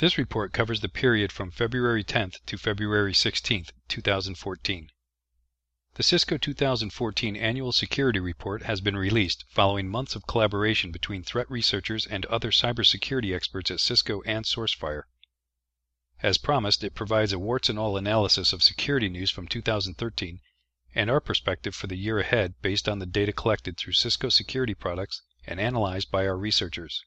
This report covers the period from February 10th to February 16th, 2014. The Cisco 2014 Annual Security Report has been released following months of collaboration between threat researchers and other cybersecurity experts at Cisco and SourceFire. As promised, it provides a warts and all analysis of security news from 2013 and our perspective for the year ahead based on the data collected through Cisco security products and analyzed by our researchers.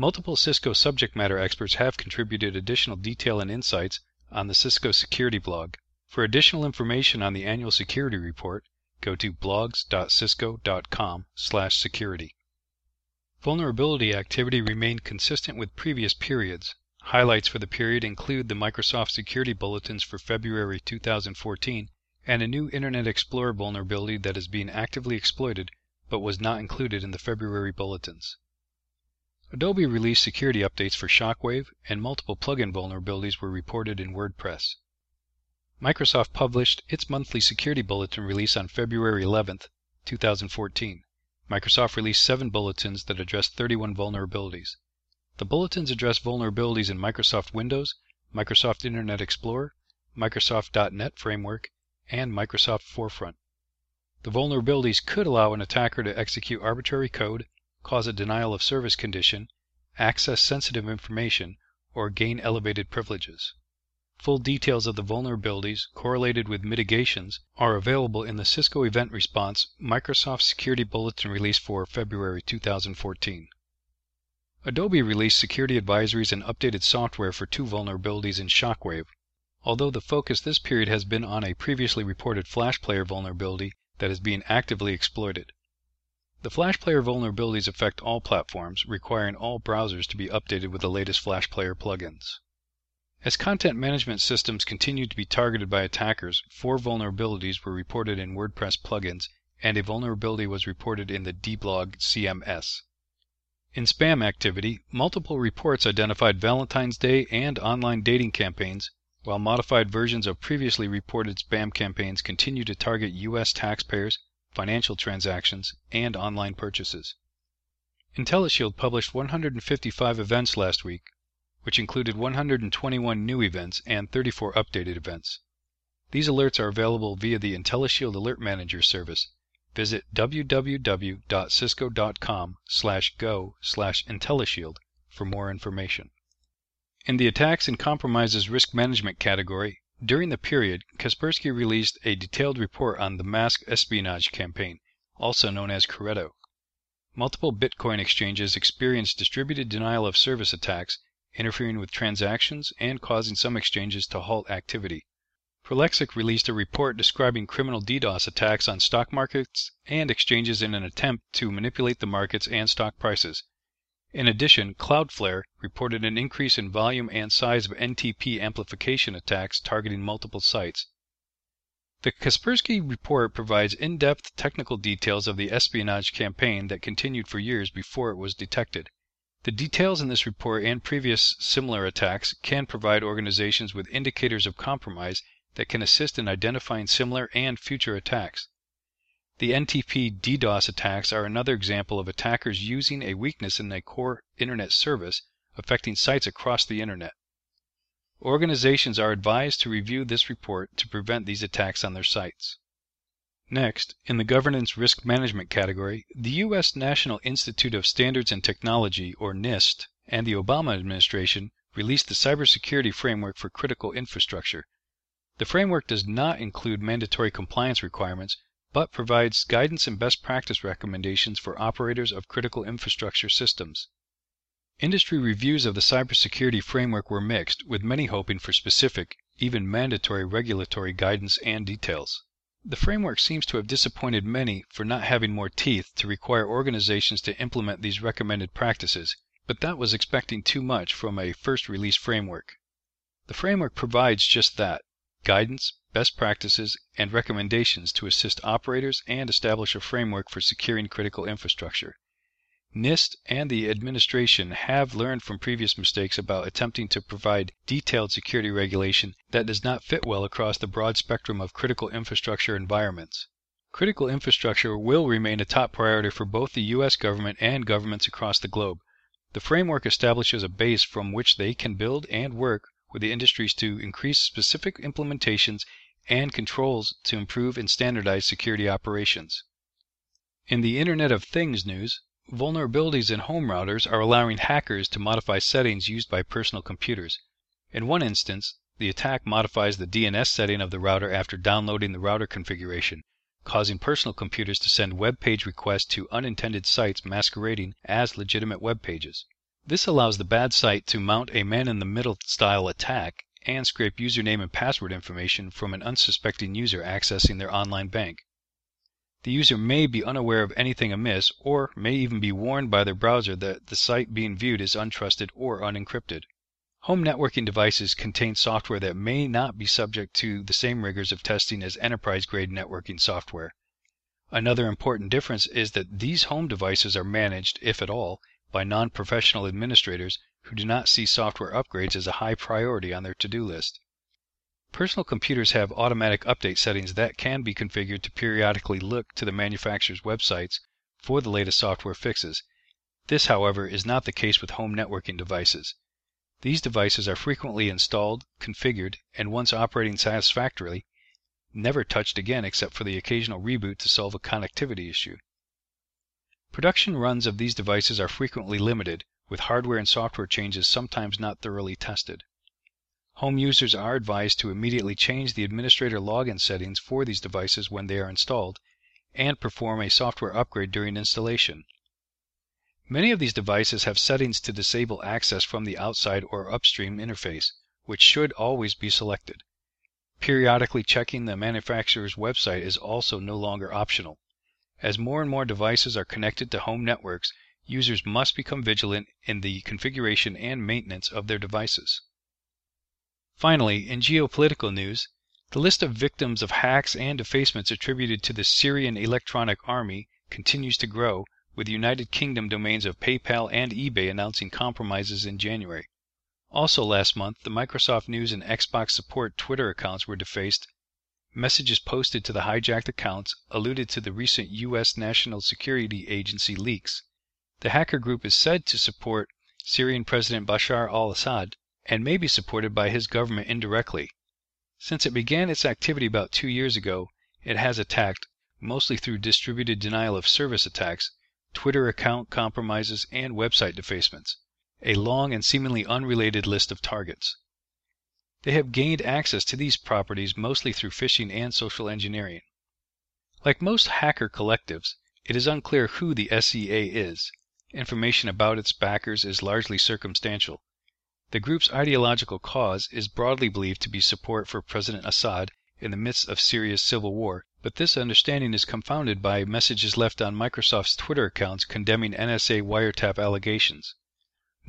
Multiple Cisco subject matter experts have contributed additional detail and insights on the Cisco Security blog. For additional information on the annual security report, go to blogs.cisco.com/security. Vulnerability activity remained consistent with previous periods. Highlights for the period include the Microsoft Security Bulletins for February 2014 and a new Internet Explorer vulnerability that is being actively exploited but was not included in the February bulletins. Adobe released security updates for Shockwave, and multiple plugin vulnerabilities were reported in WordPress. Microsoft published its monthly security bulletin release on February 11, 2014. Microsoft released seven bulletins that addressed 31 vulnerabilities. The bulletins address vulnerabilities in Microsoft Windows, Microsoft Internet Explorer, Microsoft.NET Framework, and Microsoft Forefront. The vulnerabilities could allow an attacker to execute arbitrary code, cause a denial of service condition, access sensitive information, or gain elevated privileges. Full details of the vulnerabilities correlated with mitigations are available in the Cisco Event Response Microsoft Security Bulletin release for February 2014. Adobe released security advisories and updated software for two vulnerabilities in Shockwave. Although the focus this period has been on a previously reported Flash Player vulnerability that is being actively exploited. The Flash Player vulnerabilities affect all platforms, requiring all browsers to be updated with the latest Flash Player plugins. As content management systems continued to be targeted by attackers, four vulnerabilities were reported in WordPress plugins, and a vulnerability was reported in the dblog CMS. In spam activity, multiple reports identified Valentine's Day and online dating campaigns, while modified versions of previously reported spam campaigns continue to target U.S. taxpayers financial transactions, and online purchases. IntelliShield published 155 events last week, which included 121 new events and 34 updated events. These alerts are available via the IntelliShield Alert Manager service. Visit www.cisco.com slash go slash IntelliShield for more information. In the Attacks and Compromises Risk Management category, during the period, Kaspersky released a detailed report on the mask espionage campaign, also known as Careto. Multiple Bitcoin exchanges experienced distributed denial of service attacks, interfering with transactions and causing some exchanges to halt activity. Prolexic released a report describing criminal DDoS attacks on stock markets and exchanges in an attempt to manipulate the markets and stock prices. In addition, Cloudflare reported an increase in volume and size of NTP amplification attacks targeting multiple sites. The Kaspersky report provides in depth technical details of the espionage campaign that continued for years before it was detected. The details in this report and previous similar attacks can provide organizations with indicators of compromise that can assist in identifying similar and future attacks. The NTP DDoS attacks are another example of attackers using a weakness in a core Internet service affecting sites across the Internet. Organizations are advised to review this report to prevent these attacks on their sites. Next, in the Governance Risk Management category, the U.S. National Institute of Standards and Technology, or NIST, and the Obama administration released the Cybersecurity Framework for Critical Infrastructure. The framework does not include mandatory compliance requirements but provides guidance and best practice recommendations for operators of critical infrastructure systems. Industry reviews of the cybersecurity framework were mixed, with many hoping for specific, even mandatory regulatory guidance and details. The framework seems to have disappointed many for not having more teeth to require organizations to implement these recommended practices, but that was expecting too much from a first release framework. The framework provides just that guidance, best practices, and recommendations to assist operators and establish a framework for securing critical infrastructure. NIST and the administration have learned from previous mistakes about attempting to provide detailed security regulation that does not fit well across the broad spectrum of critical infrastructure environments. Critical infrastructure will remain a top priority for both the U.S. government and governments across the globe. The framework establishes a base from which they can build and work with the industries to increase specific implementations and controls to improve and standardize security operations. In the Internet of Things news, Vulnerabilities in home routers are allowing hackers to modify settings used by personal computers. In one instance, the attack modifies the DNS setting of the router after downloading the router configuration, causing personal computers to send web page requests to unintended sites masquerading as legitimate web pages. This allows the bad site to mount a man in the middle style attack and scrape username and password information from an unsuspecting user accessing their online bank. The user may be unaware of anything amiss, or may even be warned by their browser that the site being viewed is untrusted or unencrypted. Home networking devices contain software that may not be subject to the same rigors of testing as enterprise grade networking software. Another important difference is that these home devices are managed, if at all, by non professional administrators who do not see software upgrades as a high priority on their to do list. Personal computers have automatic update settings that can be configured to periodically look to the manufacturer's websites for the latest software fixes. This, however, is not the case with home networking devices. These devices are frequently installed, configured, and once operating satisfactorily, never touched again except for the occasional reboot to solve a connectivity issue. Production runs of these devices are frequently limited, with hardware and software changes sometimes not thoroughly tested. Home users are advised to immediately change the administrator login settings for these devices when they are installed, and perform a software upgrade during installation. Many of these devices have settings to disable access from the outside or upstream interface, which should always be selected. Periodically checking the manufacturer's website is also no longer optional. As more and more devices are connected to home networks, users must become vigilant in the configuration and maintenance of their devices. Finally, in geopolitical news, the list of victims of hacks and defacements attributed to the Syrian Electronic Army continues to grow, with United Kingdom domains of PayPal and eBay announcing compromises in January. Also last month, the Microsoft News and Xbox Support Twitter accounts were defaced. Messages posted to the hijacked accounts alluded to the recent U.S. National Security Agency leaks. The hacker group is said to support Syrian President Bashar al Assad and may be supported by his government indirectly. Since it began its activity about two years ago, it has attacked, mostly through distributed denial of service attacks, Twitter account compromises, and website defacements, a long and seemingly unrelated list of targets. They have gained access to these properties mostly through phishing and social engineering. Like most hacker collectives, it is unclear who the SEA is. Information about its backers is largely circumstantial. The group's ideological cause is broadly believed to be support for President Assad in the midst of Syria's civil war, but this understanding is confounded by messages left on Microsoft's Twitter accounts condemning NSA wiretap allegations.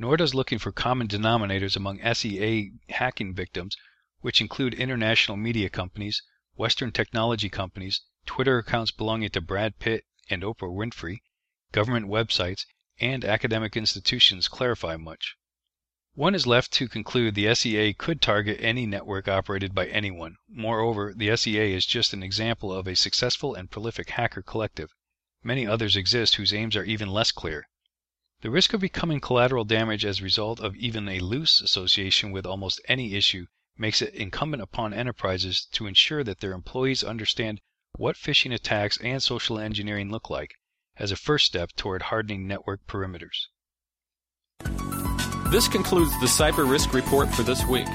Nor does looking for common denominators among SEA hacking victims, which include international media companies, Western technology companies, Twitter accounts belonging to Brad Pitt and Oprah Winfrey, government websites, and academic institutions clarify much. One is left to conclude the SEA could target any network operated by anyone. Moreover, the SEA is just an example of a successful and prolific hacker collective. Many others exist whose aims are even less clear. The risk of becoming collateral damage as a result of even a loose association with almost any issue makes it incumbent upon enterprises to ensure that their employees understand what phishing attacks and social engineering look like, as a first step toward hardening network perimeters. This concludes the Cyber Risk Report for this week.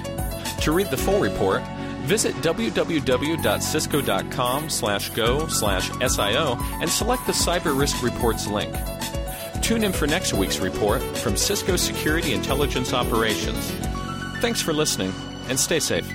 To read the full report, visit www.cisco.com slash go slash SIO and select the Cyber Risk Reports link. Tune in for next week's report from Cisco Security Intelligence Operations. Thanks for listening and stay safe.